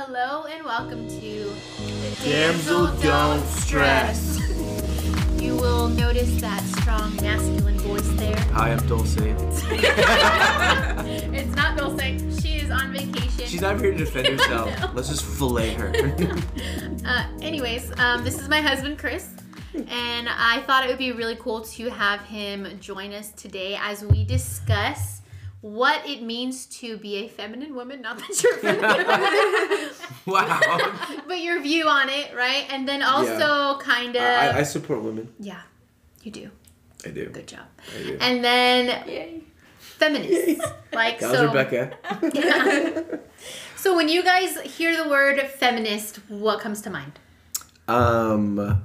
Hello and welcome to the Damsel Don't Stress. you will notice that strong masculine voice there. Hi, I'm Dulce. It's not Dulce. She is on vacation. She's not here to defend herself. No. Let's just fillet her. Uh, anyways, um, this is my husband Chris, and I thought it would be really cool to have him join us today as we discuss what it means to be a feminine woman. Not that you're feminine, wow. but your view on it, right? And then also kind of, I, I support women. yeah, you do. I do. Good job. I do. And then feminists, like That was so. Rebecca. Yeah. So when you guys hear the word feminist, what comes to mind? Um,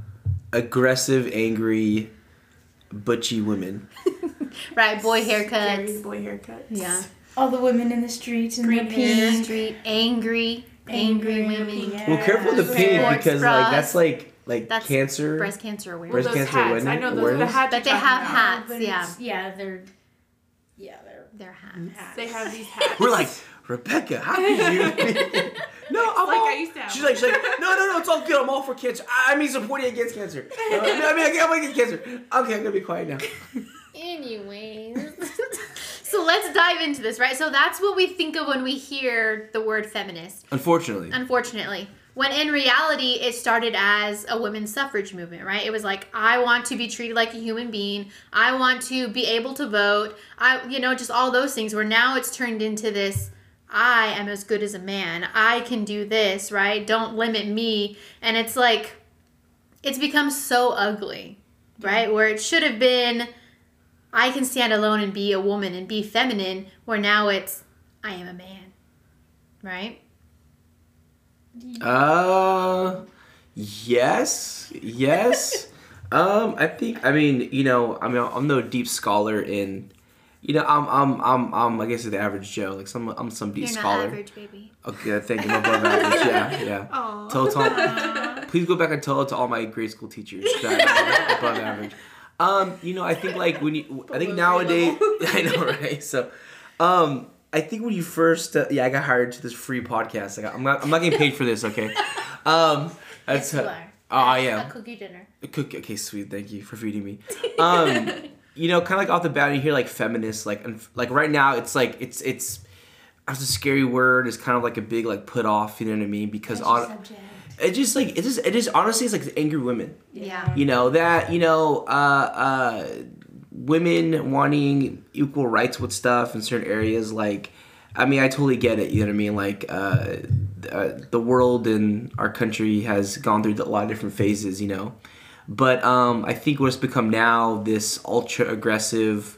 aggressive, angry, butchy women. Right, boy Scary haircuts. boy haircuts. Yeah. All the women in the streets and Green the pink. Street angry, angry, Angry, women. yeah. Well, careful with the Yes. pink Sports because like that's like like That's cancer. Breast cancer Well, awareness. Breast those cancer hats. awareness- I know those awareness? the hats. But they have about. hats. But yeah. Yeah, they're. Yeah, they're. Their hats. hats. They have these hats. We're like Rebecca. How could you? no, I'm like all, I used to have She's like, she's like, no, no, no, it's all good. I'm all for cancer. I mean, supporting against cancer. Uh, no, I mean, I'm against cancer. Okay, I'm gonna be quiet now. Anyways. so let's dive into this, right? So that's what we think of when we hear the word feminist. Unfortunately, unfortunately. When in reality, it started as a women's suffrage movement, right? It was like, I want to be treated like a human being. I want to be able to vote. I, you know, just all those things. Where now it's turned into this, I am as good as a man. I can do this, right? Don't limit me. And it's like, it's become so ugly, right? Where it should have been, I can stand alone and be a woman and be feminine, where now it's, I am a man, right? uh, yes, yes. um, I think. I mean, you know, I mean, I'm no deep scholar in. You know, I'm, I'm, I'm, I'm. I guess the average Joe. Like some, I'm some deep You're scholar. not average, baby. Okay, thank you. I'm above average. Yeah, yeah. Tell, tell, please go back and tell it to all my grade school teachers that I'm above average. Um, you know, I think like when you, I think nowadays, I know, right? So, um, I think when you first, uh, yeah, I got hired to this free podcast. I got, I'm not, I'm not getting paid for this, okay? Um, that's, Yes, you uh, are. oh, I A am. cookie dinner. Cookie, okay, sweet. Thank you for feeding me. Um, you know, kind of like off the bat, you hear like feminist, like, and like right now, it's like it's it's. that's a scary word, it's kind of like a big like put off. You know what I mean? Because on, subject. It just like it just it just honestly it's like angry women. Yeah. You know that you know uh, uh, women wanting equal rights with stuff in certain areas. Like, I mean, I totally get it. You know what I mean? Like, uh, uh, the world and our country has gone through a lot of different phases. You know, but um, I think what's become now this ultra aggressive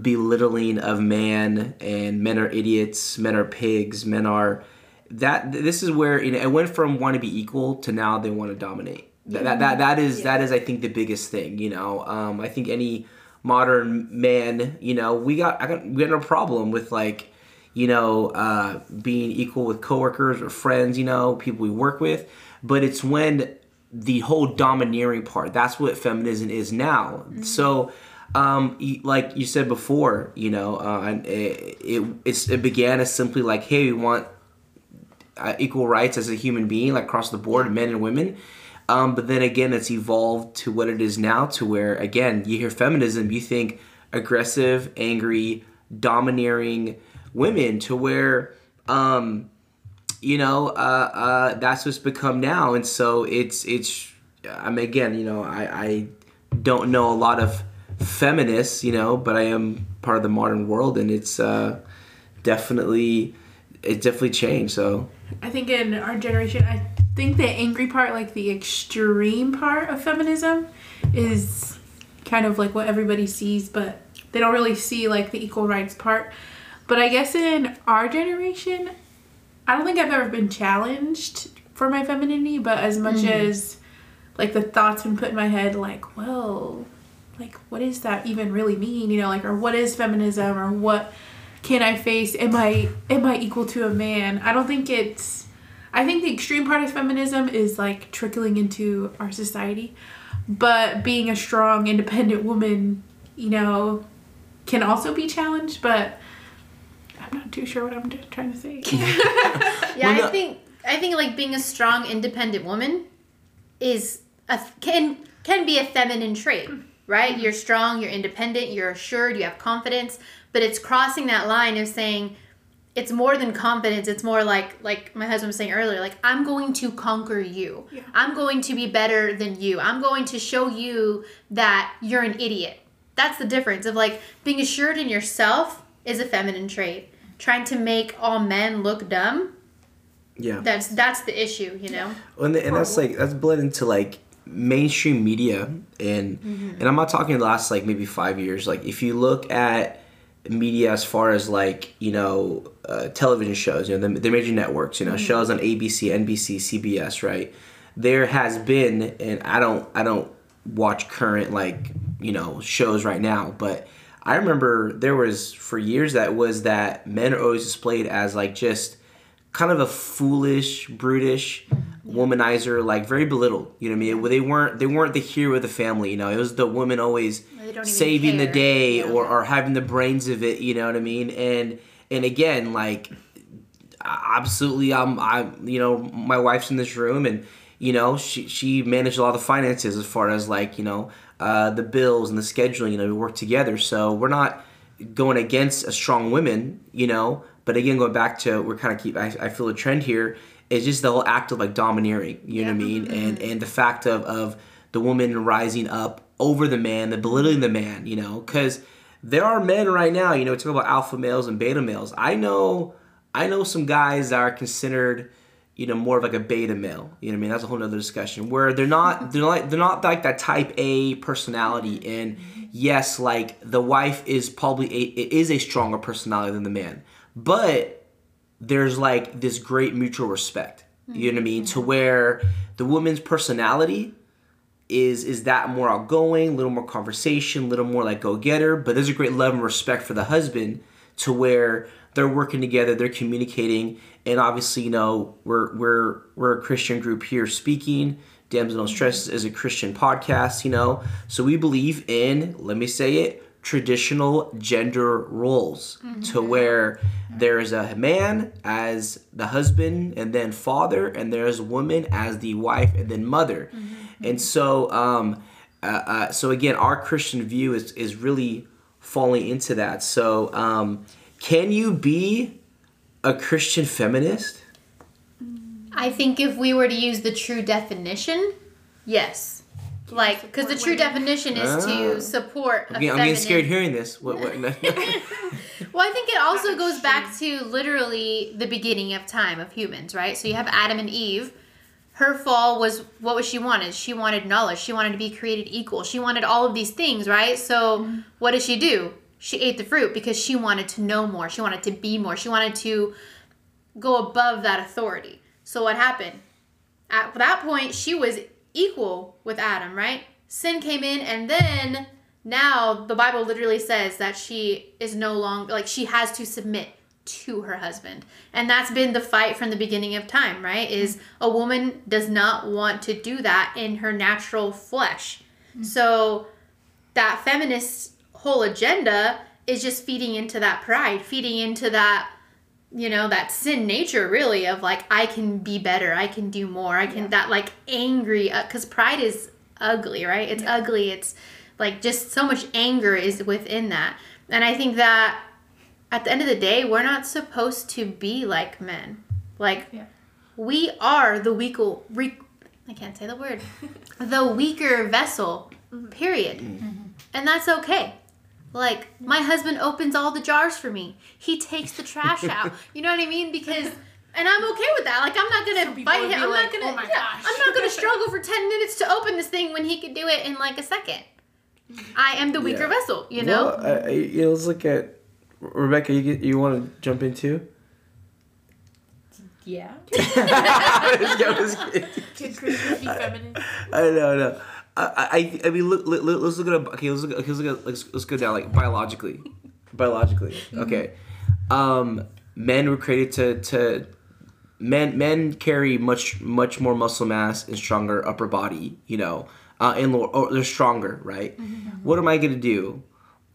belittling of man and men are idiots, men are pigs, men are that this is where you know it went from want to be equal to now they want to dominate. That, that, that, that is that is I think the biggest thing. You know, um, I think any modern man, you know, we got I got we got no problem with like you know uh, being equal with coworkers or friends. You know, people we work with, but it's when the whole domineering part. That's what feminism is now. So. Um, like you said before, you know, uh, it, it it's it began as simply like, hey, we want uh, equal rights as a human being, like across the board, men and women. Um, but then again, it's evolved to what it is now, to where again, you hear feminism, you think aggressive, angry, domineering women, to where, um, you know, uh, uh, that's what's become now, and so it's it's. I mean, again, you know, I, I don't know a lot of feminists, you know, but I am part of the modern world, and it's uh, definitely it definitely changed. So I think in our generation, I think the angry part, like the extreme part of feminism, is kind of like what everybody sees, but they don't really see like the equal rights part. But I guess in our generation, I don't think I've ever been challenged for my femininity, but as much mm. as like the thoughts been put in my head, like, well, like what does that even really mean? You know, like or what is feminism or what can I face? Am I am I equal to a man? I don't think it's I think the extreme part of feminism is like trickling into our society. But being a strong, independent woman, you know, can also be challenged, but I'm not too sure what I'm trying to say. Yeah, Well, I think I think like being a strong, independent woman is a can can be a feminine trait, right? Mm-hmm. You're strong, you're independent, you're assured, you have confidence, but it's crossing that line of saying it's more than confidence. It's more like like my husband was saying earlier, like I'm going to conquer you. Yeah. I'm going to be better than you. I'm going to show you that you're an idiot. That's the difference of like being assured in yourself is a feminine trait. Trying to make all men look dumb, Yeah. that's that's the issue, you know. and, and that's like that's bled into like mainstream media and and i'm not talking the last like maybe five years. Like if you look at media as far as like you know uh, television shows you know the, the major networks you know shows on abc nbc cbs right? There has been and i don't i don't watch current like you know shows right now but i remember there was for years that was that men are always displayed as like just kind of a foolish, brutish womanizer, like very belittled. You know what I mean? They weren't they weren't the hero of the family. You know, it was the woman always saving the day Yeah. or, or having the brains of it. You know what I mean? And and again, like absolutely, I'm I you know my wife's in this room and you know she she managed a lot of the finances as far as like you know uh, the bills and the scheduling. You know, we work together, so we're not going against a strong women. You know, but again, going back to we're kind of keep I, I feel a trend here is just the whole act of like domineering. You know what I mean? And mm-hmm. and the fact of of the woman rising up over the man, the belittling the man. You know, because there are men right now. You know, talk about alpha males and beta males. I know. I know some guys that are considered, you know, more of like a beta male. You know what I mean? That's a whole nother discussion where they're not mm-hmm. they're like they're not like that type A personality. Mm-hmm. And yes, like the wife is probably a it is a stronger personality than the man, but there's like this great mutual respect. You know what I mean? To mm-hmm. where the woman's personality is is that more outgoing, a little more conversation, a little more like go getter, but there's a great love and respect for the husband to where they're working together, they're communicating, and obviously, you know, we're we're we're a Christian group here speaking. Damsel No mm-hmm. Stress is a Christian podcast, you know. So we believe in, let me say it, traditional gender roles to where there is a man as the husband and then father, and there's a woman as the wife and then mother. And so, um, uh, uh, so again, our Christian view is is really falling into that. So, um, can you be a Christian feminist? I think if we were to use the true definition, yes. Like, because the true women. definition is Ah. to support a I'm getting, I'm feminine. getting scared hearing this. What? what no, no. Well, I think it also Not goes back to literally the beginning of time of humans, right? So you have Adam and Eve. Her fall was what was she wanted? She wanted knowledge. She wanted to be created equal. She wanted all of these things, right? So what did she do? She ate the fruit because she wanted to know more. She wanted to be more. She wanted to go above that authority. So what happened? At that point, she was equal with Adam, right? Sin came in, and then now the Bible literally says that she is no longer like she has to submit to her husband. And that's been the fight from the beginning of time, right? Is a woman does not want to do that in her natural flesh. Mm. So that feminist whole agenda is just feeding into that pride, feeding into that you know that sin nature really of like i can be better i can do more i can that like angry uh, because pride is ugly right? It's ugly it's like just so much anger is within that. And i think that at the end of the day we're not supposed to be like men. Like Yeah. we are the weaker re- i can't say the word the weaker vessel mm-hmm. period. Mm-hmm. And that's okay like my husband opens all the jars for me. He takes the trash out. You know what I mean? Because and I'm okay with that. Like I'm not gonna people fight him. I'm like, not gonna. "Oh my yeah, gosh." I'm not gonna struggle for ten minutes to open this thing when he could do it in like a second. I am the weaker Yeah. vessel. You know. Well, uh, you let's look at Rebecca. You get, you want to jump in too? Yeah. Yeah, I was kidding. Can Christians? I know, I know. I, I, I mean, look, look, let's look at a, okay. Let's look, okay, let's look at, let's, let's go down like biologically, biologically. Okay, um, men were created to to men. Men carry much much more muscle mass and stronger upper body. You know, uh, and lower, or they're stronger, right? What am I gonna do?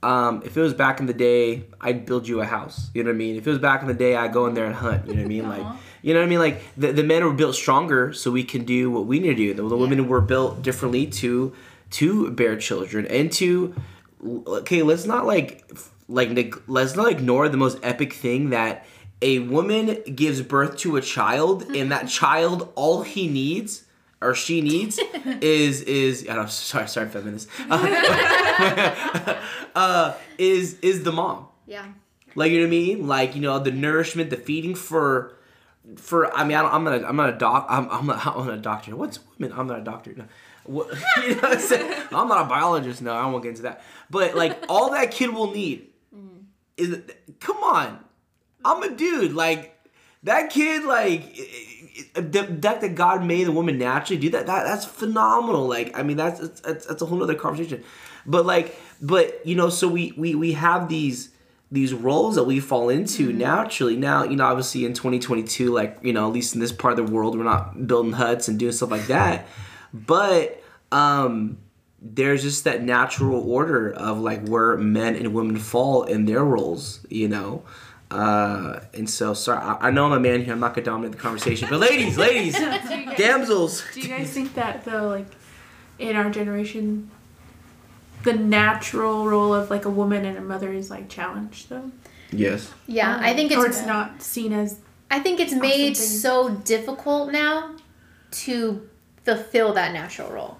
um, if it was back in the day, I'd build you a house. You know what I mean? If it was back in the day, I'd go in there and hunt. You know what I mean? Like, Aw. You know what I mean? Like the, the men were built stronger, so we can do what we need to do. The, the women were built differently to to bear children and to okay. Let's not like like neg- let's not ignore the most epic thing that a woman gives birth to a child, and that child all he needs or she needs is is I don't sorry sorry feminist uh, is is the mom. Yeah. Like you know what I mean? Like you know the nourishment, the feeding for for. I mean I don't, I'm not a, I'm not a doc. I'm I'm not, I'm not a doctor. What's women? I'm not a doctor. No. What, you know I'm? I'm not a biologist. No, I won't get into that. But like all that kid will need mm. is come on. I'm a dude. Like that kid. Like the that that God made the woman naturally do that. That that's phenomenal. Like I mean that's that's, that's a whole other conversation. But like but you know so we we we have these these roles that we fall into naturally. Now you know obviously in 2022 like you know at least in this part of the world we're not building huts and doing stuff like that. But um there's just that natural order of like where men and women fall in their roles you know? Uh and so sorry i, I know i'm a man here. I'm not gonna dominate the conversation. But ladies ladies damsels. Do you guys think that though, like in our generation, the natural role of like a woman and a mother is like challenged though? yes Yeah, I think it's, or it's not seen as I think it's made something. so difficult now to fulfill that natural role,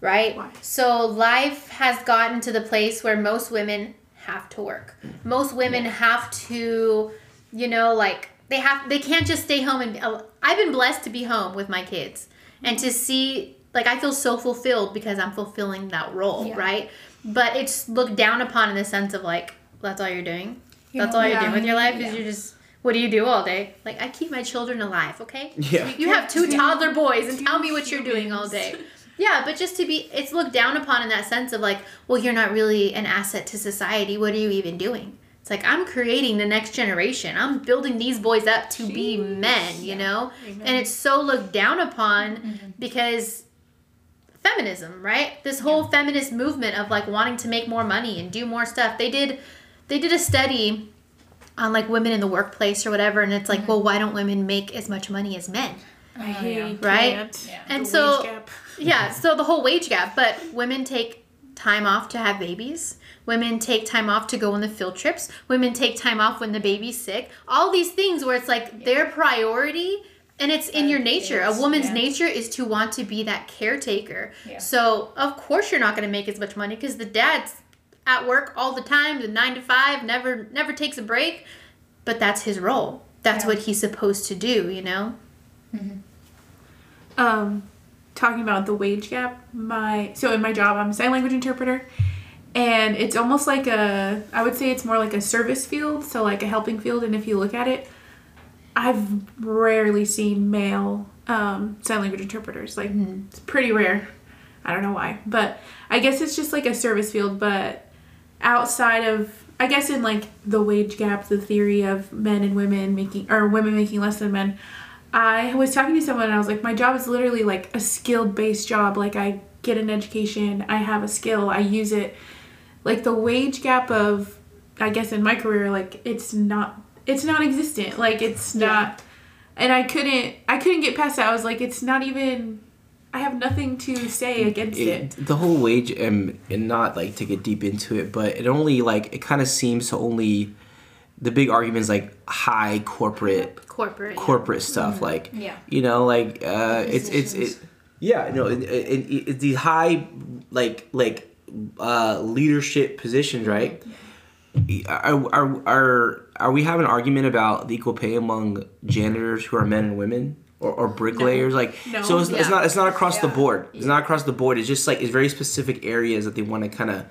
right? Why? So life has gotten to the place where most women have to work. Most women have to, you know, like they have they can't just stay home and uh, I've been blessed to be home with my kids and to see like I feel so fulfilled because I'm fulfilling that role, Yeah. right? But it's looked down upon in the sense of like that's all you're doing. That's all you're doing with your life is you're just what do you do all day? Like I keep my children alive, okay? yeah You have two Two- toddler boys and two tell me what you're doing all day. Yeah, but just to be, it's looked down upon in that sense of like, well, you're not really an asset to society. What are you even doing? It's like, I'm creating the next generation. I'm building these boys up to be men, you know? And it's so looked down upon because feminism, right? This whole feminist movement of like wanting to make more money and do more stuff. They did, they did a study on like women in the workplace or whatever, and it's like, mm-hmm. well, why don't women make as much money as men? I Oh, hate yeah. Right? Yeah. And The so wage gap. yeah, so the whole wage gap, but women take time off to have babies. Women take time off to go on the field trips. Women take time off when the baby's sick. All these things where it's like their priority and it's in your nature. A woman's yeah. nature is to want to be that caretaker. Yeah. So, of course you're not going to make as much money cuz the dad's at work all the time, the 9 to 5, never never takes a break, but that's his role. That's Yeah. what he's supposed to do, you know? um talking about the wage gap my so in my job i'm a sign language interpreter and it's almost like a i would say it's more like a service field so like a helping field and if you look at it i've rarely seen male um, sign language interpreters. Like it's pretty rare. I don't know why. But i guess it's just like a service field. But outside of i guess in like the wage gap the theory of men and women making or women making less than men I was talking to someone and I was like, my job is literally like a skill based job. Like, I get an education, I have a skill, I use it. Like, the wage gap of, I guess, in my career, like, it's not, it's non existent. Like, it's not, and I couldn't, I couldn't get past that. I was like, it's not even, I have nothing to say against it. it, the whole wage um, and not like to get deep into it but it only like it kind of seems to only the big argument is like high corporate Corporate. yeah. corporate stuff like Yeah. you know like uh it's it's it, yeah no it, it, it, it's the high like like uh leadership positions right are, are are are we having an argument about the equal pay among janitors who are men and women? Or, or bricklayers? Like No. so it's, it's not it's not across the board. It's not across the board. It's just like it's very specific areas that they want to kind of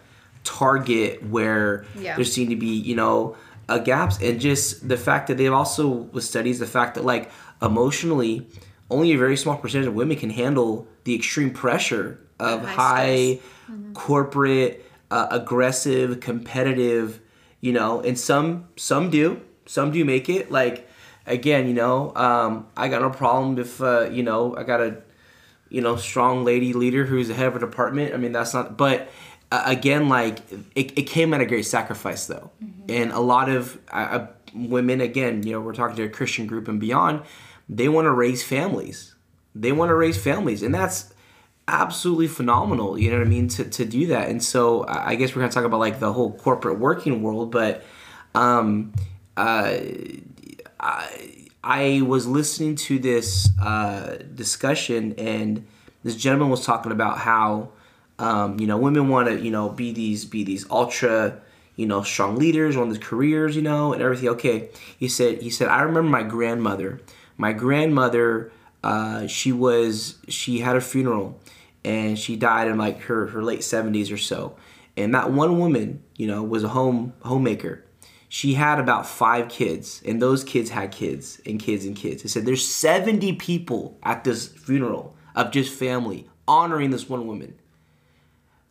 target where Yeah. there seem to be you know uh, gaps. And just the fact that they've also with studies the fact that like emotionally only a very small percentage of women can handle the extreme pressure of High high, corporate uh, aggressive competitive you know and some some do some do make it. Like again you know um, i got no problem if uh, you know i got a you know strong lady leader who's the head of a department. I mean that's not but uh, again, like it, it came at a great sacrifice though, and a lot of uh, uh, women, again, you know, we're talking to a Christian group and beyond, they want to raise families. They want to raise families, and that's absolutely phenomenal. You know what I mean to to do that. And so I guess we're gonna talk about like the whole corporate working world, but um, uh, I I was listening to this uh, discussion, and this gentleman was talking about how um, you know women want to you know be these be these ultra you know strong leaders, on these careers, you know, and everything. Okay, he said he said I remember my grandmother. My grandmother, uh, she was she had a funeral, and she died in like her her late seventies or so. And that one woman, you know, was a home homemaker she had about five kids, and those kids had kids and kids and kids. They said there's 70 people at this funeral of just family honoring this one woman.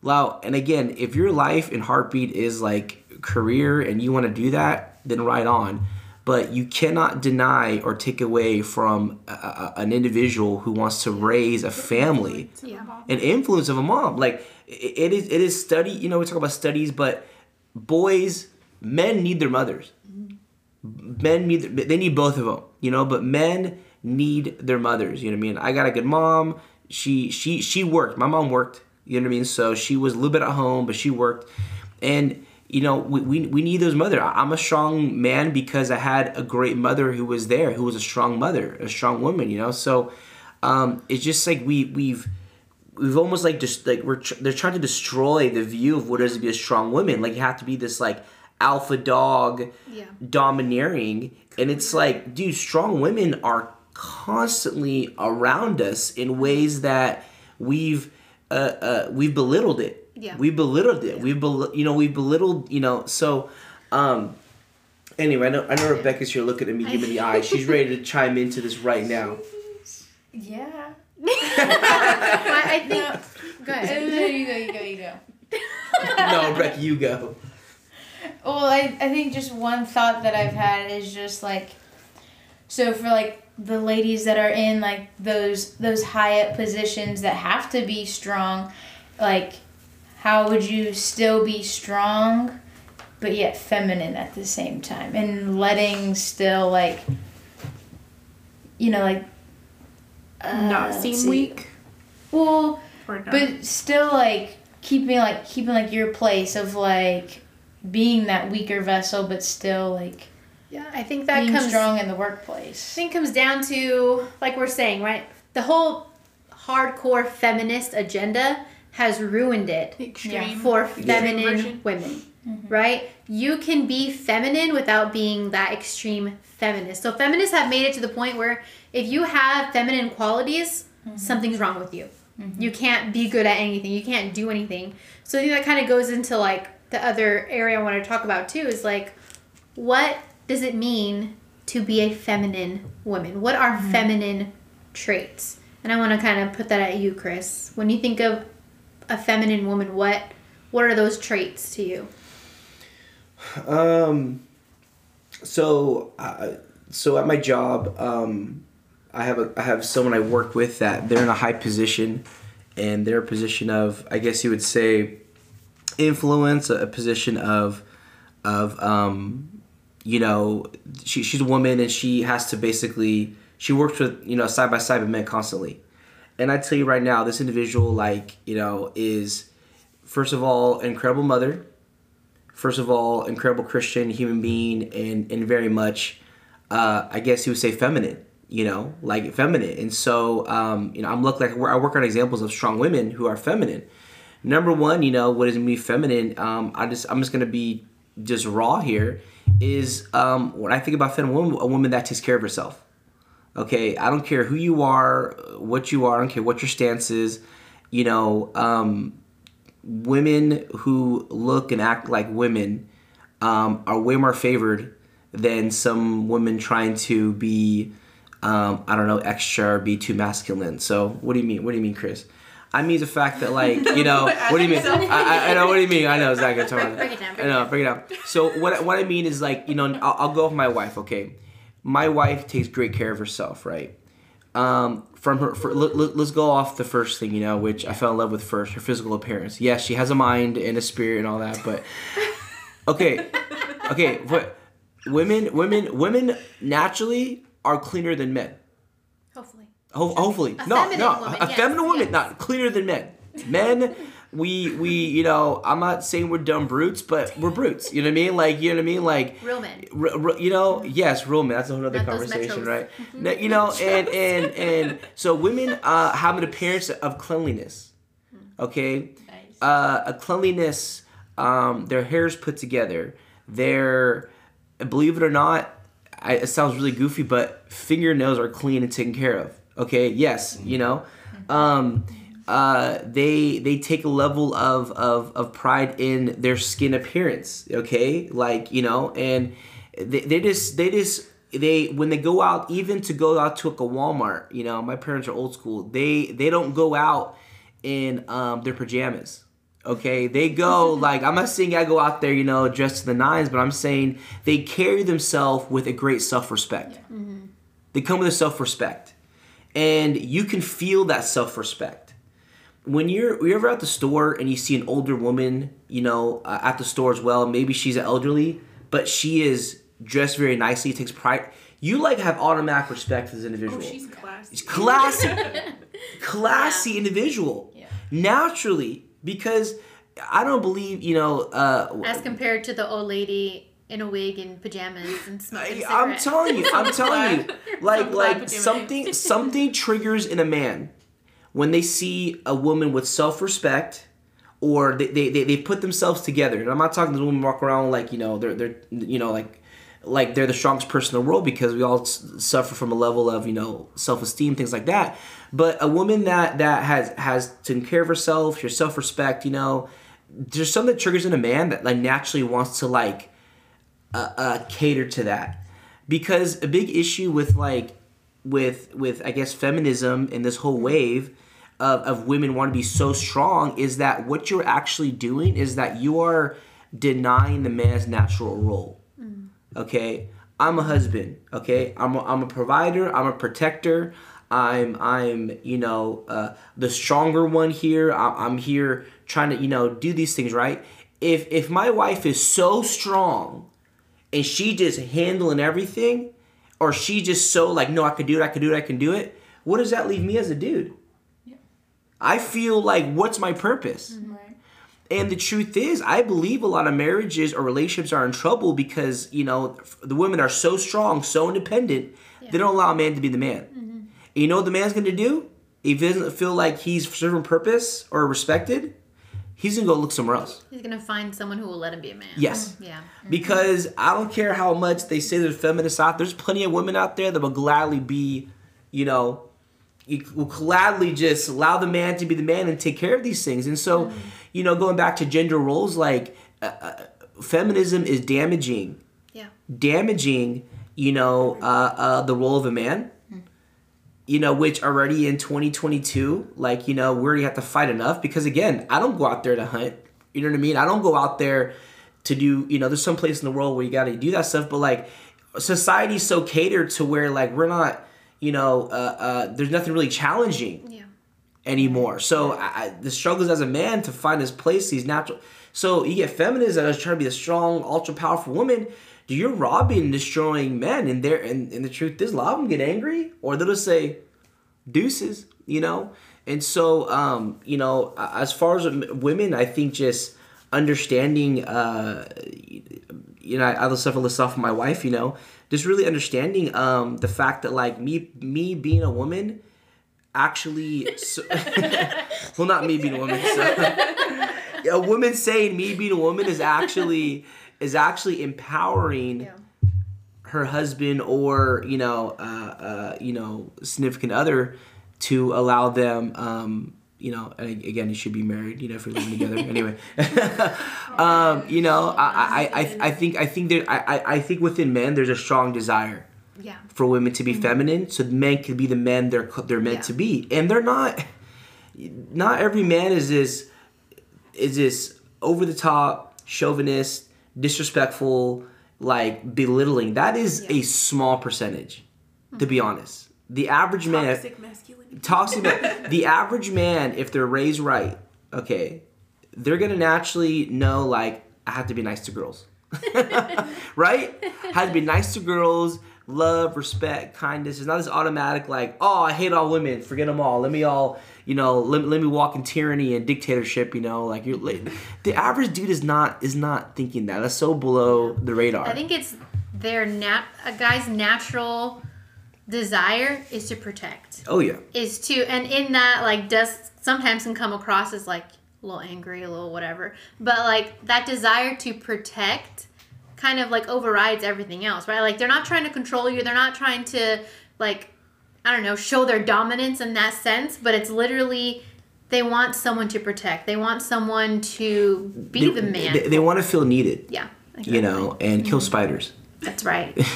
Wow, and again, if your life and heartbeat is like career and you want to do that, then right on. But you cannot deny or take away from a, a- an individual who wants to raise a family Yeah. an influence of a mom. Like it, it is it is study. You know, we talk about studies, but boys, men need their mothers. Men need they need both of them. You know, but men need their mothers. You know what I mean? I got a good mom. She she she worked. My mom worked. You know what I mean? So she was a little bit at home, but she worked, and you know we, we, we need those mother. I'm a strong man because I had a great mother who was there, who was a strong mother, a strong woman. You know, so um, it's just like we we've we've almost like just like we're tr- they're trying to destroy the view of what it is to be a strong woman. Like you have to be this like alpha dog, Yeah. domineering, and it's like, dude, strong women are constantly around us in ways that we've uh, uh, we've belittled it. Yeah. we belittled it. We've bel- you know we belittled you know so. um Anyway, I know I know Rebecca's here looking at me, giving the eye. She's ready to chime into this right now. Yeah. I, I think. Go ahead. No, you go, you go, you go. no, Rebecca, you go. Well, I, I think just one thought that I've had is just like, so for like the ladies that are in like those those high up positions that have to be strong, like, how would you still be strong, but yet feminine at the same time, and letting still like, you know, like. uh, Not seem weak. Well, but still like keeping like keeping like your place of like being that weaker vessel but still like Yeah, I think that being comes. strong in the workplace. I think comes down to like we're saying, right? The whole hardcore feminist agenda has ruined it extreme for feminine women, mm-hmm. right? You can be feminine without being that extreme feminist. So feminists have made it to the point where if you have feminine qualities, mm-hmm. something's wrong with you. Mm-hmm. You can't be good at anything. You can't do anything. So I think that kind of goes into like the other area I want to talk about too is like what does it mean to be a feminine woman? What are feminine traits? And I want to kind of put that at you, Chris. When you think of a feminine woman, what what are those traits to you? Um, so, uh, so at my job, um, I have a I have someone I work with that they're in a high position, and they're a position of I guess you would say influence, a, a position of of um, you know she, she's a woman and she has to basically she works with you know side by side with men constantly, and I tell you right now this individual like you know is first of all incredible mother first of all, incredible Christian human being, and and very much, uh, I guess you would say feminine. You know, like feminine. And so, um, you know, I'm looking like I work on examples of strong women who are feminine. Number one, you know, what is me feminine? Um, I just I'm just gonna be just raw here. Is um, when I think about feminine woman, a woman that takes care of herself. Okay, I don't care who you are, what you are. I don't care what your stance is. You know, um, women who look and act like women um, are way more favored than some women trying to be, um, I don't know, extra or be too masculine. So, what do you mean? What do you mean, Chris? I mean the fact that, like, you know, what do you mean? I, I, I know what do you mean. I know exactly what I'm talking Break- break it down, break I know, break it down. So, what what I mean is like, you know, I'll, I'll go with my wife. Okay, my wife takes great care of herself, right? Um, from her, for, let, let, let's go off the first thing, you know, which I fell in love with first, her physical appearance. Yes, she has a mind and a spirit and all that, but okay, okay, but women, women, women naturally are cleaner than men. Hopefully. Ho- hopefully, A no, no, woman, a yes, feminine woman, yes. not cleaner than men. Men, we we you know, I'm not saying we're dumb brutes, but we're brutes. You know what I mean? Like you know what I mean? Like Real men. r- r- you know, yes, real men. That's a whole other Not conversation, right? No, you know, and and and so women uh, have an appearance of cleanliness. Okay, Nice. uh, a cleanliness. Um, their hair's put together. Their, believe it or not, I, it sounds really goofy, but fingernails are clean and taken care of. Okay, yes, you know, um, uh, they they take a level of, of of pride in their skin appearance. Okay, like you know, and they, they just they just they when they go out even to go out to like a Walmart. You know, my parents are old school. They they don't go out in um, their pajamas. Okay, they go like I'm not saying I go out there, you know, dressed to the nines, but I'm saying they carry themselves with a great self-respect. They come with a self-respect, and you can feel that self-respect when you're you're ever at the store and you see an older woman, you know, uh, at the store as well. Maybe she's elderly, but she is dressed very nicely, takes pride. You like have automatic respect for this individual. Oh, she's classy. She's classy, classy individual. Yeah. Naturally, because I don't believe you know. Uh, As compared to the old lady in a wig and pajamas and smoking a I, I'm telling you, I'm telling you, like like something something triggers in a man when they see a woman with self respect or they, they, they, put themselves together. And I'm not talking to the women walk around like you know they're they're you know like like they're the strongest person in the world because we all suffer from a level of you know self esteem things like that. But a woman that that has has taken care of herself, your self respect, you know, there's something that triggers in a man that like naturally wants to like uh, uh, cater to that because a big issue with like with with I guess feminism and this whole wave of, of women want to be so strong is that what you're actually doing is that you are denying the man's natural role. Okay, I'm a husband. Okay, I'm a, I'm a provider. I'm a protector. I'm I'm you know uh, the stronger one here. I'm, I'm here trying to you know do these things right. If if my wife is so strong and she just handling everything, or she just so like, no, I can do it, I can do it, I can do it. What does that leave me as a dude? I feel like, what's my purpose? Mm-hmm. Right. And the truth is, I believe a lot of marriages or relationships are in trouble because you know the women are so strong, so independent, they don't allow a man to be the man. Mm-hmm. And you know what the man's going to do? If he doesn't feel like he's serving purpose or respected, he's gonna go look somewhere else. He's gonna find someone who will let him be a man. Yes. Mm-hmm. Yeah. Because I don't care how much they say there's feminists out. There's plenty of women out there that will gladly be, you know, you will gladly just allow the man to be the man and take care of these things. And so, you know, going back to gender roles, like uh, uh, feminism is damaging, Yeah. damaging, you know, uh, uh, the role of a man. You know, which already in 2022, like, you know, we already have to fight enough because, again, I don't go out there to hunt. You know what I mean? I don't go out there to do, you know, there's some place in the world where you got to do that stuff, but like, society's so catered to where, like, we're not, you know, uh, uh, there's nothing really challenging Yeah. anymore. So I, the struggles as a man to find his place, these natural. So you get feminists that are trying to be a strong, ultra powerful woman. Do you're robbing and destroying men, and there and, and the truth is, a lot of them get angry, or they'll just say, "Deuces," you know. And so, um, you know, as far as women, I think just understanding, uh, you know, I I suffer list off of my wife, you know, just really understanding um, the fact that like me, me being a woman, actually so, well not me being a woman so, a woman saying me being a woman is actually is actually empowering Yeah. her husband or you know uh, uh, you know significant other to allow them um, you know and again you should be married you know if you're living together. Anyway. Um, you know I, I, I, I think I think there I, I- I think within men there's a strong desire Yeah. for women to be feminine so men can be the men they're they're meant Yeah. to be. And they're not not every man is this is this over the top chauvinist disrespectful like belittling. That is Yeah. a small percentage to be honest the average man Toxic masculinity. toxic man, the average man if they're raised right okay they're gonna naturally know like i have to be nice to girls. Right? Have to be nice to girls love respect kindness. It's not this automatic like oh i hate all women. Forget them all. Let me all you know let, let me walk in tyranny and dictatorship you know like you're like, the average dude is not is not thinking that. That's so below the radar. I think it's their nat a guy's natural desire is to protect. oh yeah Is to and in that like does sometimes can come across as like a little angry, a little whatever. But like that desire to protect kind of like overrides everything else, right? Like they're not trying to control you, they're not trying to like I don't know, show their dominance in that sense, but it's literally they want someone to protect. They want someone to be they, the man. they, they want to feel needed yeah. you know and kill mm-hmm. spiders That's right.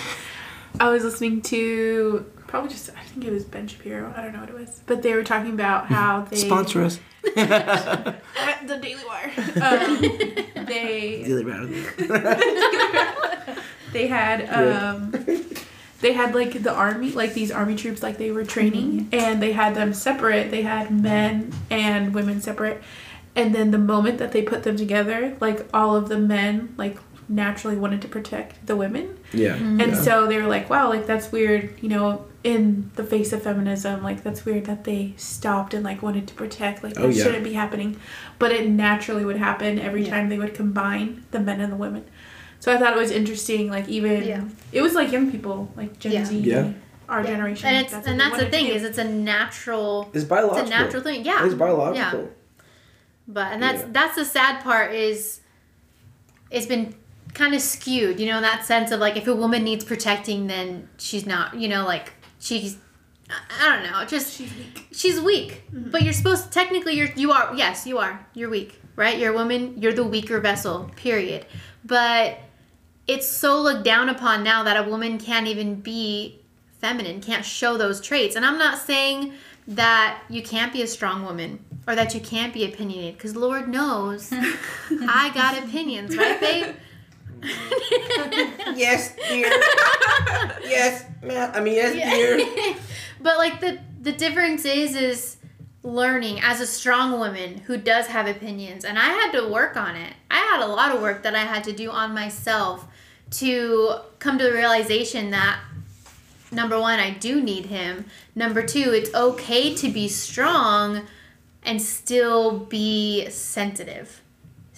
I was listening to probably just I think it was Ben Shapiro. I don't know what it was, but they were talking about how they sponsor us the Daily Wire. Um, they Really proud they had um, they had like the army, like these army troops, like they were training, and they had them separate. They had men and women separate, and then the moment that they put them together, like all of the men, like naturally wanted to protect the women. yeah. Mm-hmm. And yeah. so they were like, wow, like that's weird, you know, in the face of feminism, like that's weird that they stopped and like wanted to protect, like oh, that Oh, yeah. shouldn't be happening. But it naturally would happen every Yeah. time they would combine the men and the women. So I thought it was interesting, like even Yeah. it was like young people, like Gen Yeah. Z, Yeah. our Yeah. generation. and it's what and that's the thing is it's a natural It's biological. it's a natural thing yeah It's biological. yeah but and that's Yeah. that's the sad part is it's been kind of skewed you know in that sense of like if a woman needs protecting then she's not you know like she's I- don't know just She's weak. she's weak. Mm-hmm. But you're supposed technically you're you are yes you are. You're weak right? You're a woman you're the weaker vessel period. But it's so looked down upon now that a woman can't even be feminine can't show those traits. And i'm not saying that you can't be a strong woman or that you can't be opinionated because lord knows i got opinions right babe Yes, dear. yes, man. I mean, yes, dear. but like the the difference is is learning as a strong woman who does have opinions and i had to work on it i had a lot of work that i had to do on myself to come to the realization that number one i do need him number two it's okay to be strong and still be sensitive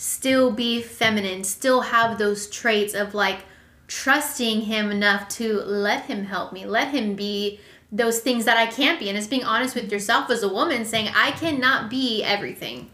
still be feminine still have those traits of like trusting him enough to let him help me let him be those things that i can't be and it's being honest with yourself as a woman saying i cannot be everything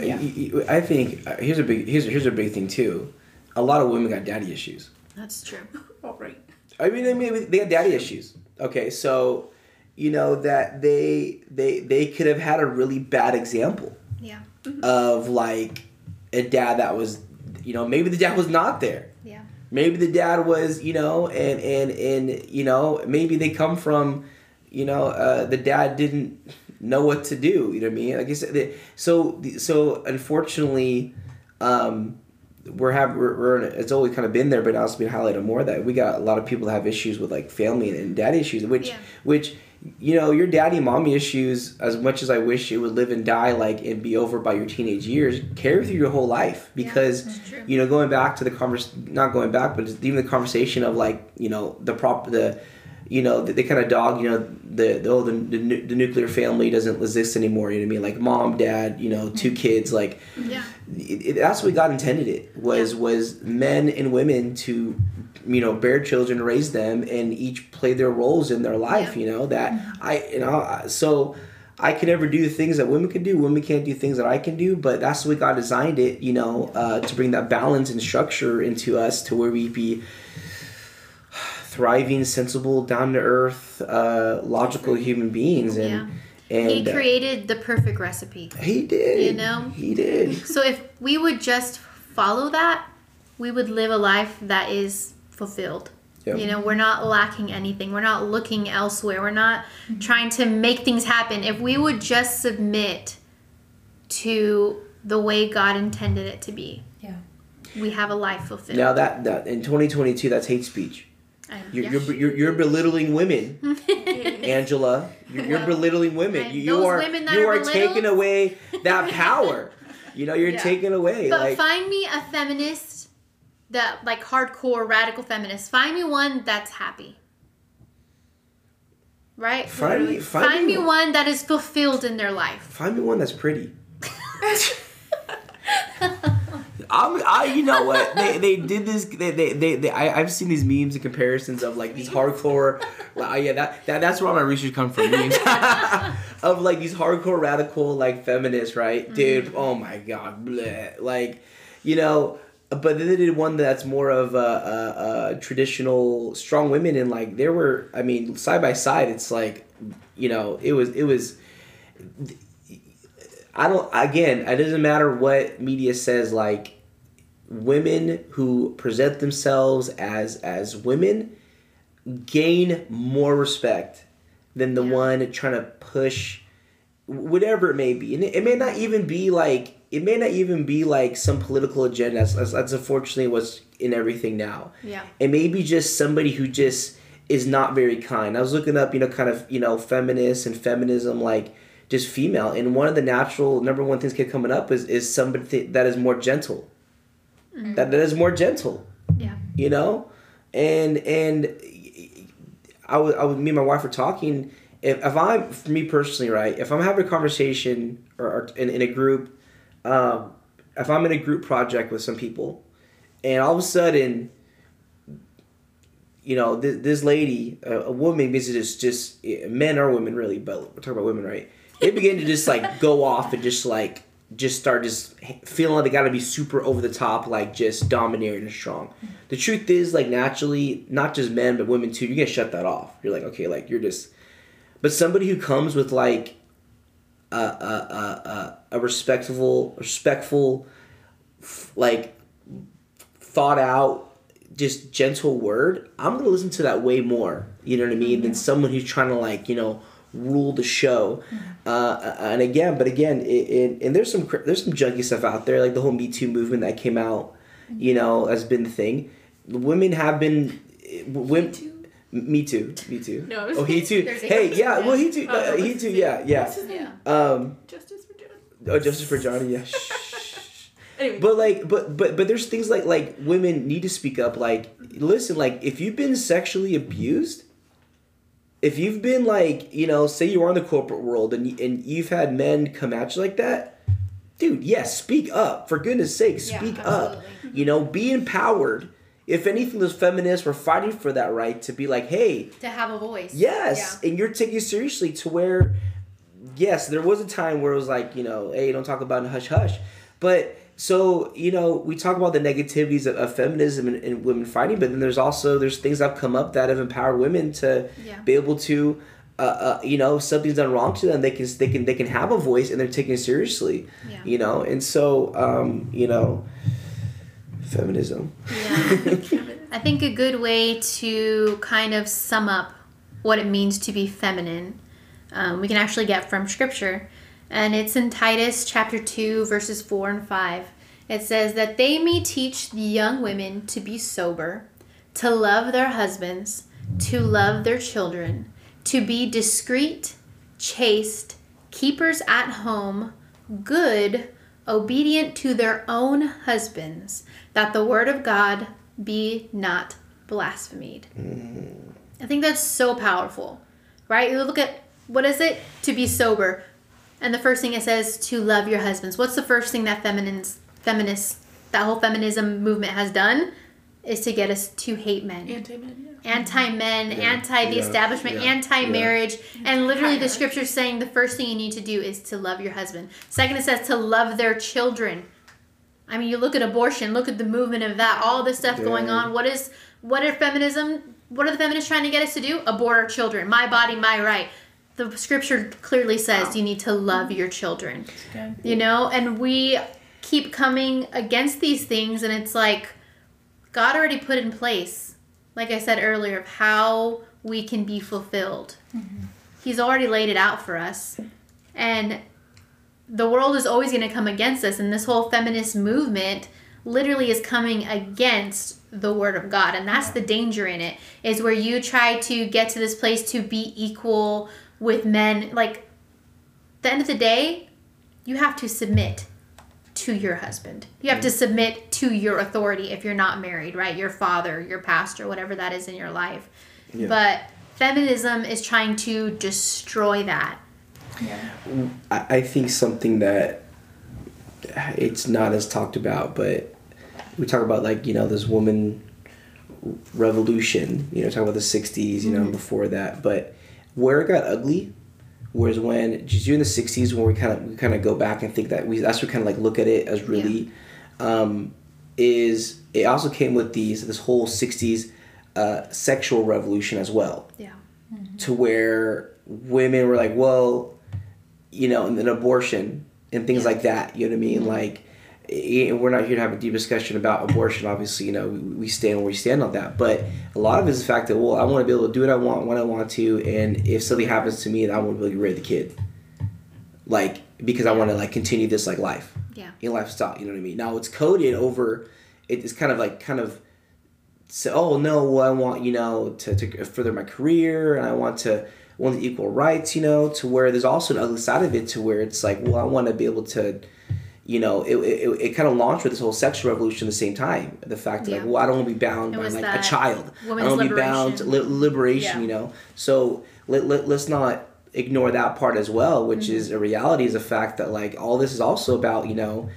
Yeah. Y- y- I think uh, here's a big here's here's a big thing too. A lot of women got daddy issues. that's true All right. I mean, I mean, they got daddy issues. Okay, so you know that they they they could have had a really bad example yeah of like a dad that was, you know, maybe the dad was not there. yeah maybe the dad was you know and and and you know maybe they come from you know uh, the dad didn't know what to do you know what i mean like I said, so so unfortunately um we're have we're, we're it's always kind of been there but now it's been highlighted more that we got a lot of people that have issues with like family and, and daddy issues which Yeah. which you know your daddy mommy issues as much as i wish it would live and die like and be over by your teenage years carry through your whole life because true. you know going back to the convers not going back but just even the conversation of like you know the prop the you know they, they kind of dog you know the the, oh, the the the nuclear family doesn't exist anymore you know what i mean? Like mom dad you know two kids like yeah. it, it, that's what God intended it was was men and women to you know bear children raise them and each play their roles in their life Yeah. you know that I you know so I can never do the things that women can do women can't do things that I can do but that's the way God designed it you know uh, to bring that balance and structure into us to where we be thriving sensible down to earth uh, logical human beings and Yeah. and he uh, created the perfect recipe he did You know? he did so if we would just follow that we would live a life that is fulfilled Yeah. you know we're not lacking anything we're not looking elsewhere we're not trying to make things happen if we would just submit to the way god intended it to be Yeah. we have a life fulfilled Now that that in 2022, that's hate speech. You're, yeah. you're, you're, you're belittling women, Angela. You're, you're belittling women. You, you are women you are are taking away that power. you know, you're Yeah. taking away But like find me a feminist that like hardcore radical feminist. Find me one that's happy. Right? find me find, Find me me one that is fulfilled in their life. Find me one that's pretty. I'm, I, you know what? They, they did this. They, they, they, they I, I've seen these memes and comparisons of like these hardcore. Like, oh, yeah, that, that that's where all my research comes from. Memes of like these hardcore radical like feminists, right, mm-hmm. dude? Oh my god, bleh. like, you know. But then they did one that's more of a, a, a traditional strong women, and like there were, I mean, side by side, it's like, you know, it was it was. I don't. Again, it doesn't matter what media says. Like, women who present themselves as as women gain more respect than the Yeah. one trying to push whatever it may be, and it, it may not even be like it may not even be like some political agenda. That's, that's, that's unfortunately what's in everything now. Yeah. It may be just somebody who just is not very kind. I was looking up, you know, kind of, you know, feminists and feminism, like just female. And one of the natural number one things kept coming up is, is somebody th- that is more gentle. That, that is more gentle, Yeah. you know? And, and I would, I would, me and my wife were talking. If, if I'm, for me personally, right, if I'm having a conversation or, or in, in a group, um, if I'm in a group project with some people, and all of a sudden, you know, this, this lady, a, a woman, basically it's just men or women really, but we're talking about women, right? They begin to just like go off and just like just start just feeling like they got to be super over the top, like just domineering and strong. The truth is, like naturally, not just men but women too, you get shut that off. You're like, okay, like you're just. But somebody who comes with like a a a, a, a respectful, respectful, like thought out, just gentle word, I'm gonna listen to that way more. You know what I mean? Than mm-hmm. someone who's trying to like you know rule the show. Uh, and again, but again, it, it, and there's some there's some junky stuff out there, like the whole Me Too movement that came out. You know, has been the thing. Women have been women. Me too. Me too. No, oh, he too. Hey, yeah. Well, he too. Oh, uh, he too. Yeah, yeah. What's his name? Yeah. Um. Justice for John. Oh, justice for Johnny. Yeah. Shh. Anyway. But like, but but but there's things like like women need to speak up. Like, listen, like if you've been sexually abused, if you've been like, you know, say you are in the corporate world and and you've had men come at you like that, dude, yes, speak up. For goodness sake, Yeah, speak up. You know, be empowered. If anything, those feminists were fighting for that right to be like, hey, To have a voice. Yes, and you're taking seriously to where, yes, there was a time where it was like, you know, hey, don't talk about it hush hush. But so, you know, we talk about the negativities of, of feminism and, and women fighting, but then there's also, there's things that have come up that have empowered women to Yeah. be able to, uh, uh, you know, if something's done wrong to them, they can, they can, they can have a voice and they're taken seriously, Yeah. you know? And so, um, you know, feminism. Yeah. I think a good way to kind of sum up what it means to be feminine, um, we can actually get from scripture. And it's in Titus chapter 2, verses 4 and 5. It says that they may teach the young women to be sober, to love their husbands, to love their children, to be discreet, chaste, keepers at home, good, obedient to their own husbands, that the word of God be not blasphemed. Mm. I think that's so powerful, right? You look at what is it to be sober, and the first thing it says to love your husbands. What's the first thing that feminines, feminists, that whole feminism movement has done? Is to get us to hate men Anti-men. Yeah. anti men, Yeah, anti the yeah, establishment, yeah, anti marriage, and literally the Anti-marriage. saying the first thing you need to do is to love your husband. Second, it says to love their children. I mean, you look at abortion, look at the movement of that, all this stuff going on. What is what are feminism? What are the feminists trying to get us to do? Abort our children. My body, my right. The scripture clearly says you need to love your children. You know and we keep coming against these things and it's like god already put in place like i said earlier of how we can be fulfilled. Mm-hmm. He's already laid it out for us. And the world is always going to come against us and this whole feminist movement literally is coming against the word of God. And that's the danger in it, is where you try to get to this place to be equal with men. Like, the end of the day, you have to submit to your husband. You have to mm. submit to your authority if you're not married, right? Your father, your pastor, whatever that is in your life. Yeah. But feminism is trying to destroy that. I, I think something that it's not as talked about, but we talk about like you know this woman revolution. You know, talk about the '60s. You know, mm-hmm. before that, but where it got ugly was when just during the '60s when we kind of we kind of go back and think that we that's what kind of like look at it as really um, is it also came with these this whole '60s uh, sexual revolution as well Yeah. to where women were like, well, you know, and then abortion and things like that. You know what I mean? Like, eh, Eh, we're not here to have a deep discussion about abortion. Obviously, you know, we, stand where we stand on that. But a lot of it is the fact that, well, I want to be able to do what I want when I want to, and if something happens to me, then I want to be able to get rid of the kid. Like, because I want to like continue this like life Yeah. in lifestyle. You know what I mean? Now it's coded over. It's kind of like kind of. say, oh no, well, I want you know to, to further my career, and I want to want the equal rights. You know, to where there's also an ugly side of it, to where it's like, well, I want to be able to. You know, it, it, it kind of launched with this whole sexual revolution at the same time. The fact that, like, well, I don't want to be bound It by like a child. I don't want to be bound li- liberation. Yeah. You know, so let, let, let's not ignore that part as well, which Mm-hmm. is a reality is the fact that like all this is also about you know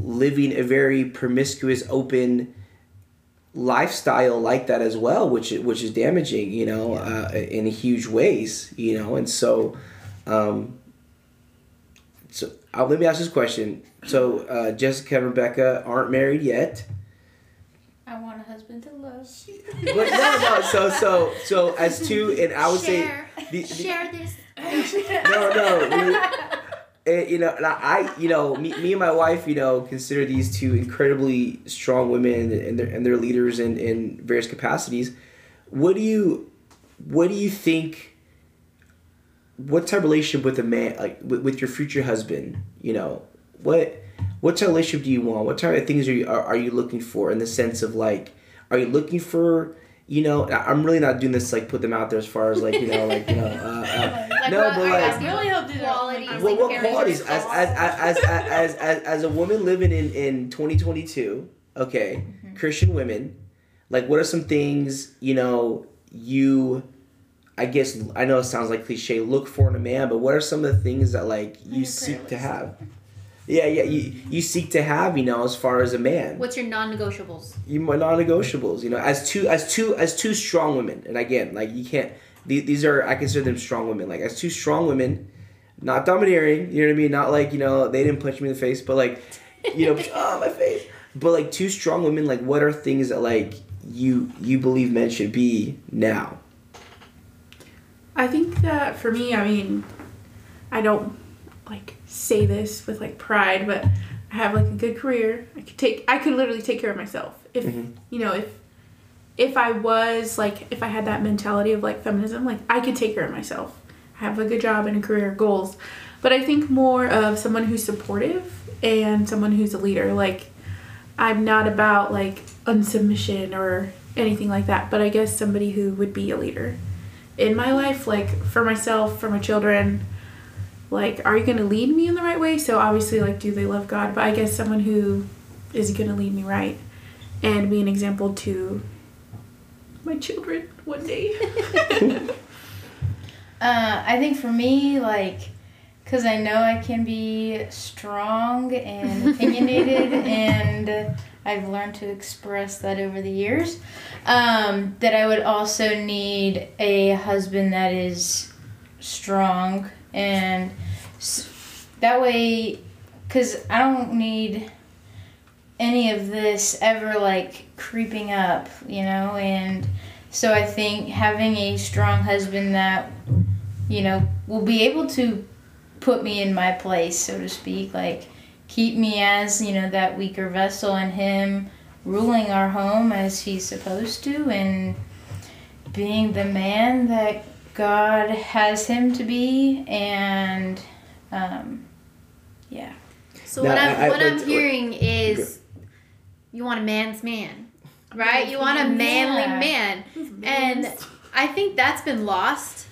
living a very promiscuous, open lifestyle like that as well, which which is damaging, you know, uh, in huge ways, you know, and so, um, so uh, let me ask this question. So uh, Jessica and Rebecca aren't married yet, I want a husband to love. but no, no. So so so as two, and I would Share. say, the, the, Share this. no, no. we- eh, you know, and I, I, you know, me, me and my wife, you know, consider these two incredibly strong women, and they're and they're leaders in in various capacities. What do you, what do you think? What type of relationship with a man, like with, with your future husband? You know, what what type of relationship do you want? What type of things are you are, are you looking for in the sense of like, are you looking for? You know, I- I'm really not doing this like put them out there as far as like you know like you know uh, uh, Like, no, what but are like Really what hope qualities. only- what, like, what qualities as as, as, as, as, as, as a woman living in, in 2022 okay christian women like what are some things you know you i guess i know it sounds like cliche look for in a man but what are some of the things that like you seek to have? Yeah yeah you, you seek to have you know as far as a man. What's your non-negotiables? you my non-negotiables you know as two as two as two strong women and again like you can't these, these are i consider them strong women like as two strong women not domineering you know what i mean? Not like you know they didn't punch me in the face but like you know oh my face. But like two strong women like what are things that like you you believe men should be now I think that for me, I mean, I don't like say this with like pride, but I have like a good career. I could take I could literally take care of myself. If Mhm. you know, if if I was like if I had that mentality of like feminism, like I could take care of myself. I have a good job and a career goals. But I think more of someone who's supportive and someone who's a leader. Like I'm not about like unsubmission or anything like that, but I guess somebody who would be a leader in my life, like for myself, for my children, like are you gonna lead me in the right way? So obviously like do they love God? But I guess someone who is gonna lead me right and be an example to my children one day. Uh, I think for me, like, because I know I can be strong and opinionated, I've learned to express that over the years, um, that I would also need a husband that is strong, and that way, because I don't need any of this ever like creeping up, you know, and so I think having a strong husband that you know, will be able to put me in my place, so to speak. Like, keep me as, you know, that weaker vessel and him ruling our home as he's supposed to and being the man that God has him to be. And, um, yeah. So Now, what I'm I- I- what I'm but- hearing is you want a man's man. right? You want a manly Yeah. man. And I think that's been lost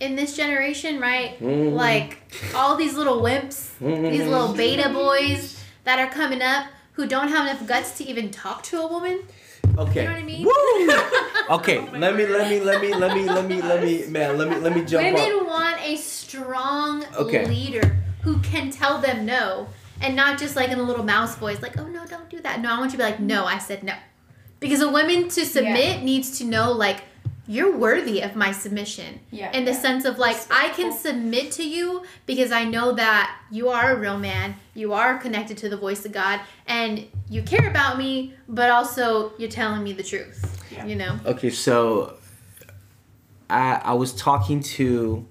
in this generation, right? Mhm. Like all these little wimps, these little beta boys that are coming up who don't have enough guts to even talk to a woman. Okay. You know what I mean? Woo! Okay, let me let me let me let me let me let me man, let me let me jump Women up. want a strong Okay. leader who can tell them no and not just like in a little mouse voice, like, oh no, don't do that. No, I want you to be like, no, I said no. Because a woman to submit needs to know, like, you're worthy of my submission. Yeah. In the yeah. sense of, like, I can submit to you because I know that you are a real man, you are connected to the voice of God, and you care about me, but also you're telling me the truth. Yeah. You know? Okay, so I I was talking to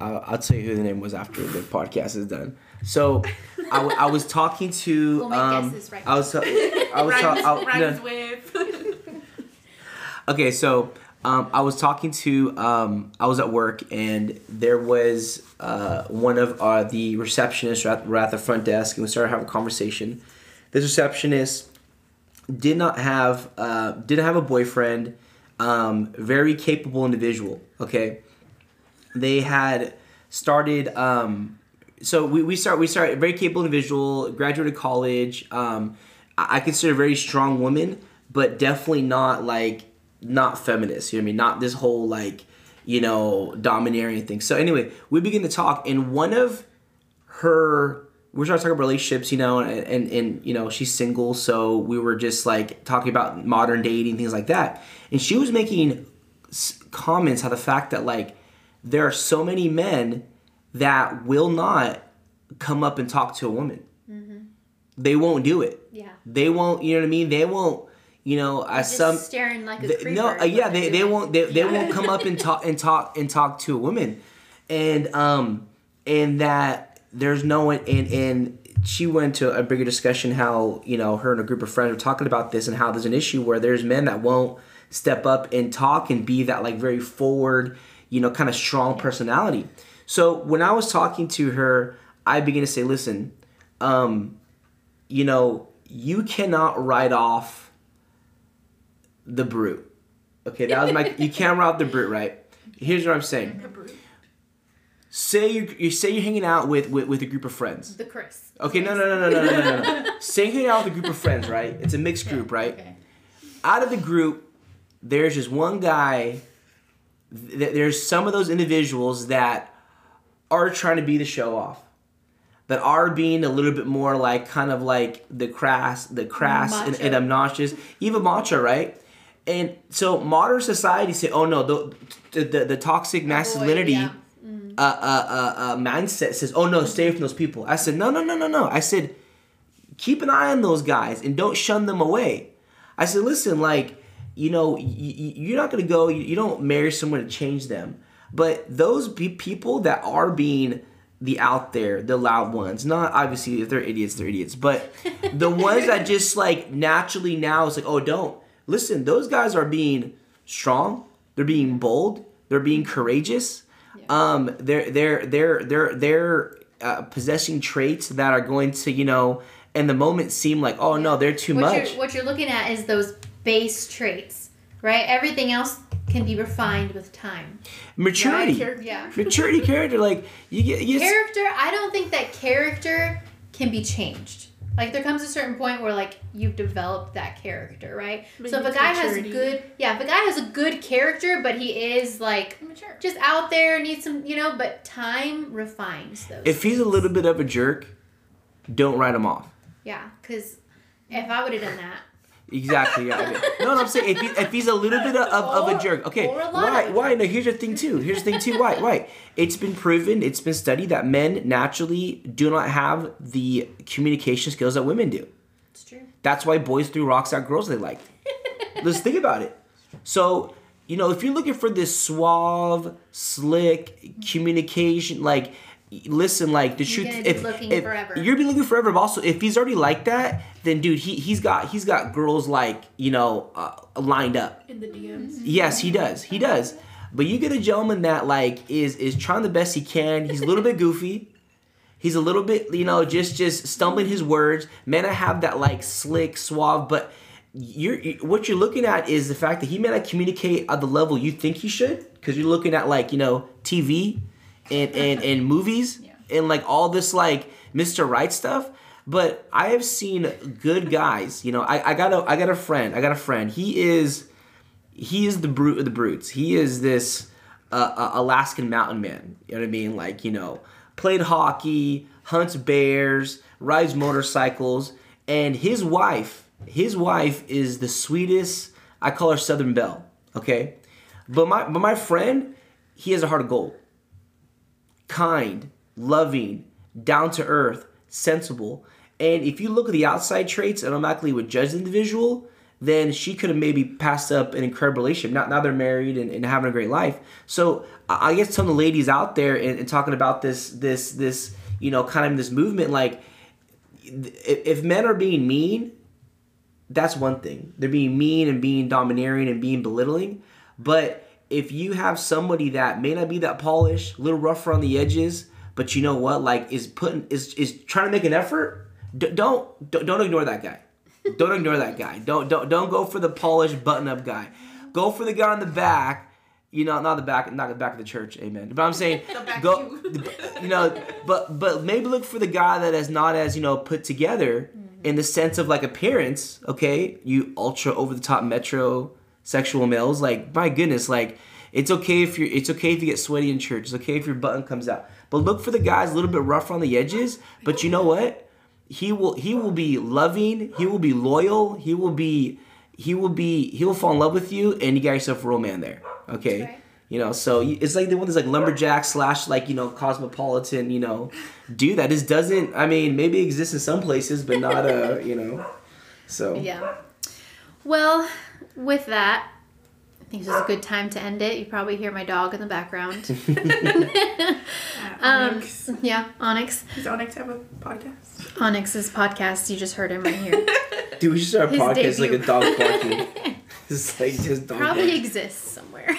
uh, I'll tell you who the name was after the podcast is done. So I, w- I was talking to We'll make um, guesses right I was I was rhymes, talking rhymes with. Okay, so um, I was talking to um, I was at work and there was uh, one of uh, the receptionists at, were at the front desk and we started having a conversation. This receptionist did not have uh, didn't have a boyfriend. Um, very capable individual. Okay, they had started. Um, so we, we start we start very capable individual. Graduated college. Um, I, I consider a very strong woman, but definitely not like not feminist. You know what I mean? Not this whole like you know domineering thing. So anyway, we begin to talk, and one of her we started talking about relationships, you know, and, and and you know she's single, so we were just like talking about modern dating things like that, and she was making comments how the fact that like there are so many men that will not come up and talk to a woman. Mm-hmm. They won't do it. Yeah. They won't. You know what I mean? They won't. You know, as Just some staring like a creeper. no, uh, yeah, they, they won't they, they won't come up and talk and talk and talk to a woman, and um and that there's no one and and she went to a bigger discussion how you know her and a group of friends were talking about this and how there's an issue where there's men that won't step up and talk and be that like very forward you know kind of strong personality. So when I was talking to her, I began to say, listen, um, you know, you cannot write off the brute. Okay, that was my. you can't write off the brute, right? Here's what I'm saying. The brute. Say you you say you're hanging out with, with with a group of friends. The Chris. Okay, no, no, no, no, no, no, no, no, no. Say you're hanging out with a group of friends, right? It's a mixed group, right? Okay. Out of the group, there's just one guy. Th- there's some of those individuals that are trying to be the show off, that are being a little bit more like kind of like the crass, the crass and, and obnoxious, even macho, right? And so modern society say, oh no, the the, the, the toxic masculinity yeah. uh, uh, uh, uh, mindset says, oh no, stay away from those people. I said, no, no, no, no, no. I said, keep an eye on those guys and don't shun them away. I said, listen, like, you know, y- y- you're not gonna go. You, you don't marry someone to change them, but those be- people that are being the out there, the loud ones. Not obviously if they're idiots, they're idiots, but the ones that just like naturally now it's like, oh, don't listen. Those guys are being strong. They're being bold. They're being courageous. Um, they're they're they're they're they're uh, possessing traits that are going to you know in the moment seem like oh no they're too what much. You're, what you're looking at is those base traits, right? Everything else can be refined with time. maturity, Yeah, Yeah. maturity, character. Like you get you. Character, I don't think that character can be changed. Like there comes a certain point where like you've developed that character, right? But so if a guy maturity. has good, yeah, if a guy has a good character, but he is like Mature. just out there, needs some, you know, but time refines those. if he's a little bit of a jerk, don't write him off. yeah, because if I would have done that, Exactly. Yeah. I mean, no, no, I'm saying if, he, if he's a little bit of, of, of a jerk, okay. A Why? Why? No. Here's the thing too. Here's the thing too. Why? Why? It's been proven. It's been studied that men naturally do not have the communication skills that women do. it's true. That's why boys threw rocks at girls they liked. Let's think about it. So, you know, if you're looking for this suave, slick communication, like, listen, like the truth. gonna be If, looking if forever. you're gonna be looking forever, but also if he's already like that, then dude, he he's got he's got girls like you know uh, lined up. In the DMs. Yes, he does. He does. But you get a gentleman that like is is trying the best he can. He's a little bit goofy. He's a little bit, you know, just just stumbling his words. Men, I have that like slick, suave, but you're you- what you're looking at is the fact that he may not communicate at the level you think he should because you're looking at like you know TV and and, and movies and like all this like Mr. Right stuff. But I have seen good guys. You know, I, I got a I got a friend. I got a friend. He is he is the brute of the brutes. He is this uh, uh, Alaskan mountain man. You know what I mean? Like you know, played hockey, hunts bears, rides motorcycles, and his wife, his wife is the sweetest. I call her Southern Belle. Okay, but my but my friend, he has a heart of gold. Kind, loving, down to earth, sensible. And if you look at the outside traits and automatically would judge the individual, then she could have maybe passed up an incredible relationship. Now, now they're married and, and having a great life. So I guess telling the ladies out there and, and talking about this, this, this, you know, kind of this movement, like if men are being mean, that's one thing. They're being mean and being domineering and being belittling. But if you have somebody that may not be that polished, a little rougher on the edges, but you know what, like is putting is is trying to make an effort, d- don't don't don't ignore that guy. Don't ignore that guy. Don't don't don't go for the polished button up guy. Go for the guy on the back. You know, not the back, not the back of the church. Amen. But I'm saying, go. you. You know, but but maybe look for the guy that is not as you know put together in the sense of like appearance. Okay, you ultra over the top metro sexual males. Like my goodness, like it's okay if you're it's okay if you get sweaty in church. It's okay if your button comes out. But look for the guys a little bit rough on the edges. But you know what? He will he will be loving. He will be loyal. He will be he will be he will fall in love with you, and you got yourself a real man there. Okay. right. You know, so it's like the one that's like lumberjack slash like you know cosmopolitan. You know, do that. This doesn't. I mean, maybe exists in some places, but not uh. You know, so Yeah. Well, with that, I think this is a good time to end it. You probably hear my dog in the background. Uh, Um, Onyx. yeah, Onyx. Does Onyx have a podcast? Onyx's podcast. You just heard him right here. Dude, we should start a His podcast like a dog barking. it's like just dog Probably barking. exists somewhere.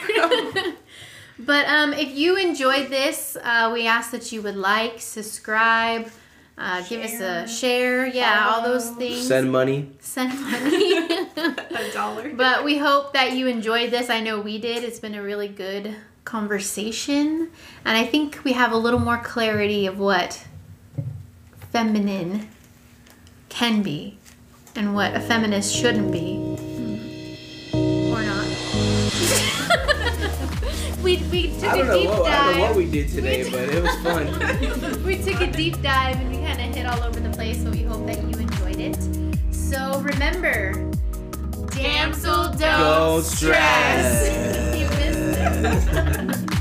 but um, if you enjoyed this, uh, we ask that you would like, subscribe, uh, give us a share. Yeah, all those things. Send money. Send money. A dollar. But we hope that you enjoyed this. I know we did. It's been a really good conversation. And I think we have a little more clarity of what feminine can be and what a feminist shouldn't be. Or not. we, we took I don't a know deep what I don't know what we did today, but it was fun. We took a deep dive and we kind of hit all over the place, but we hope that you enjoyed it. So remember, damsel don't, Don't stress. stress. you missed it.